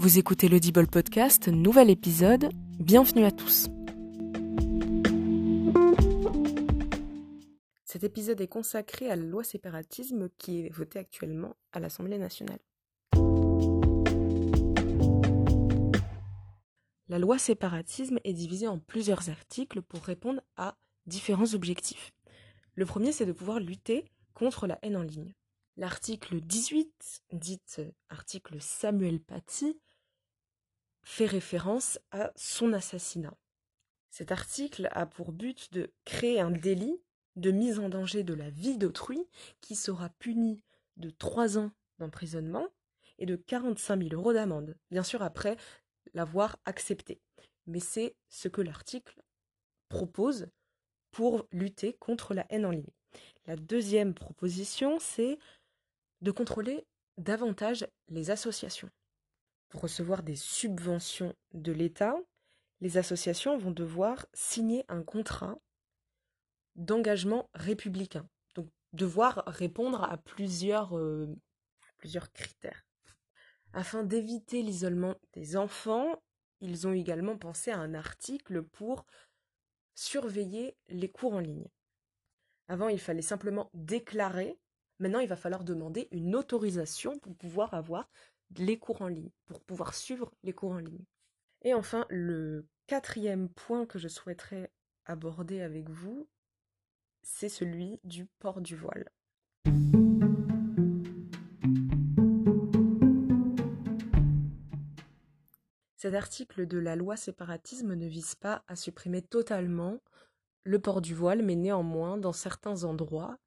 Vous écoutez l'Audible Podcast, nouvel épisode, bienvenue à tous. Cet épisode est consacré à la loi séparatisme qui est votée actuellement à l'Assemblée nationale. La loi séparatisme est divisée en plusieurs articles pour répondre à différents objectifs. Le premier, c'est de pouvoir lutter contre la haine en ligne. L'article 18, dit article Samuel Paty, fait référence à son assassinat. Cet article a pour but de créer un délit de mise en danger de la vie d'autrui qui sera puni de trois ans d'emprisonnement et de 45 000 euros d'amende, bien sûr après l'avoir accepté. Mais c'est ce que l'article propose pour lutter contre la haine en ligne. La deuxième proposition, c'est de contrôler davantage les associations. Pour recevoir des subventions de l'État, les associations vont devoir signer un contrat d'engagement républicain. Donc devoir répondre à plusieurs, euh, plusieurs critères. Afin d'éviter l'isolement des enfants, ils ont également pensé à un article pour surveiller les cours en ligne. Avant, il fallait simplement déclarer. Maintenant, il va falloir demander une autorisation pour pouvoir avoir les cours en ligne, pour pouvoir suivre les cours en ligne. Et enfin, le quatrième point que je souhaiterais aborder avec vous, c'est celui du port du voile. Cet article de la loi séparatisme ne vise pas à supprimer totalement le port du voile, mais néanmoins, dans certains endroits,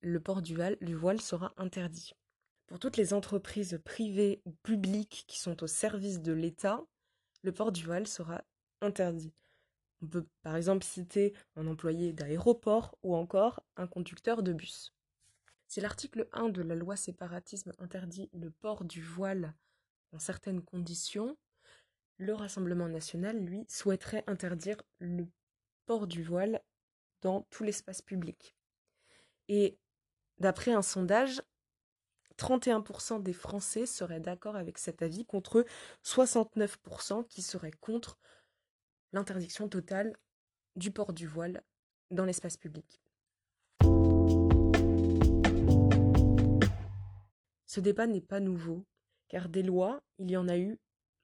le port du voile, sera interdit. Pour toutes les entreprises privées ou publiques qui sont au service de l'État, le port du voile sera interdit. On peut par exemple citer un employé d'aéroport ou encore un conducteur de bus. Si l'article 1 de la loi séparatisme interdit le port du voile dans certaines conditions, le Rassemblement national, lui, souhaiterait interdire le port du voile dans tout l'espace public. Et d'après un sondage, 31% des Français seraient d'accord avec cet avis contre 69% qui seraient contre l'interdiction totale du port du voile dans l'espace public. Ce débat n'est pas nouveau, car des lois, il y en a eu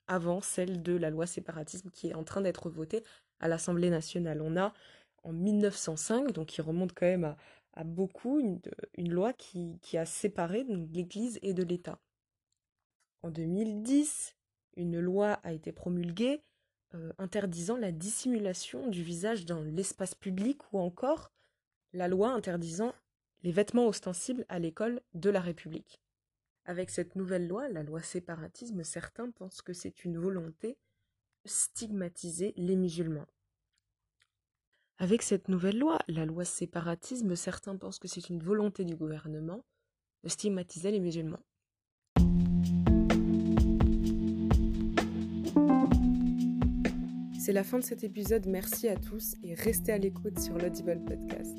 avant celle de la loi séparatisme qui est en train d'être votée à l'Assemblée nationale. On a en 1905, donc qui remonte quand même à, à beaucoup une, loi qui, a séparé l'Église et de l'État. En 2010, une loi a été promulguée euh, interdisant la dissimulation du visage dans l'espace public ou encore la loi interdisant les vêtements ostensibles à l'école de la République. Avec cette nouvelle loi, la loi séparatisme, certains pensent que c'est une volonté de stigmatiser les musulmans. Avec cette nouvelle loi, la loi séparatisme, certains pensent que c'est une volonté du gouvernement de stigmatiser les musulmans. C'est la fin de cet épisode, merci à tous et restez à l'écoute sur l'Audible Podcast.